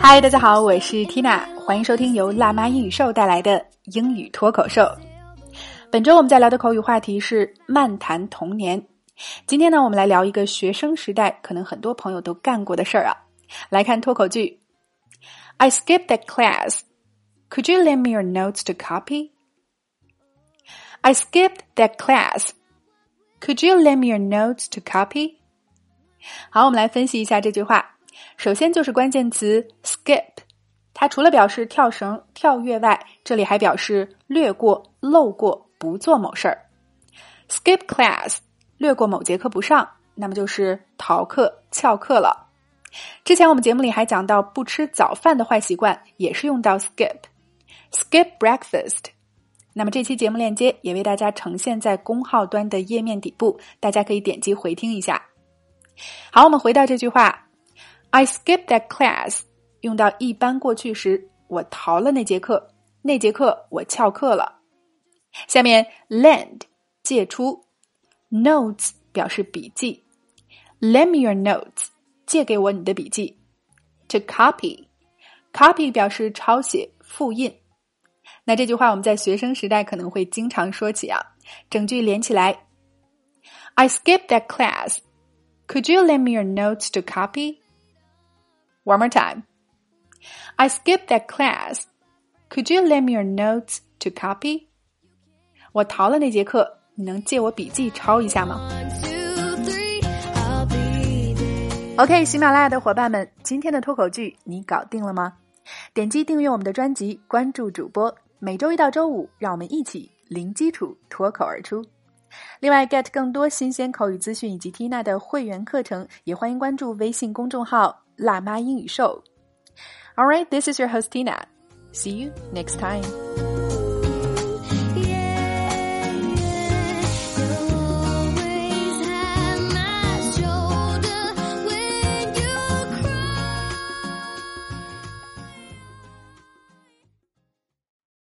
嗨，大家好，我是 Tina，欢迎收听由辣妈英语秀带来的英语脱口秀。本周我们在聊的口语话题是漫谈童年。今天呢，我们来聊一个学生时代可能很多朋友都干过的事儿啊。来看脱口剧：I skipped that class. Could you lend me your notes to copy? I skipped that class. Could you lend me your notes to copy? 好，我们来分析一下这句话。首先就是关键词 skip，它除了表示跳绳、跳跃外，这里还表示略过、漏过、不做某事儿。skip class，略过某节课不上，那么就是逃课、翘课了。之前我们节目里还讲到不吃早饭的坏习惯，也是用到 skip，skip breakfast。那么这期节目链接也为大家呈现在公号端的页面底部，大家可以点击回听一下。好，我们回到这句话。I skipped that class，用到一般过去时，我逃了那节课。那节课我翘课了。下面 lend 借出，notes 表示笔记，lend me your notes 借给我你的笔记。To copy，copy 表示抄写、复印。那这句话我们在学生时代可能会经常说起啊。整句连起来：I skipped that class. Could you lend me your notes to copy? One more time. I skipped that class. Could you lend me your notes to copy? 我逃了那节课，你能借我笔记抄一下吗？OK，喜马拉雅的伙伴们，今天的脱口剧你搞定了吗？点击订阅我们的专辑，关注主播，每周一到周五，让我们一起零基础脱口而出。另外，get 更多新鲜口语资讯以及 Tina 的会员课程，也欢迎关注微信公众号。辣妈英语秀。All right, this is your host Tina. See you next time.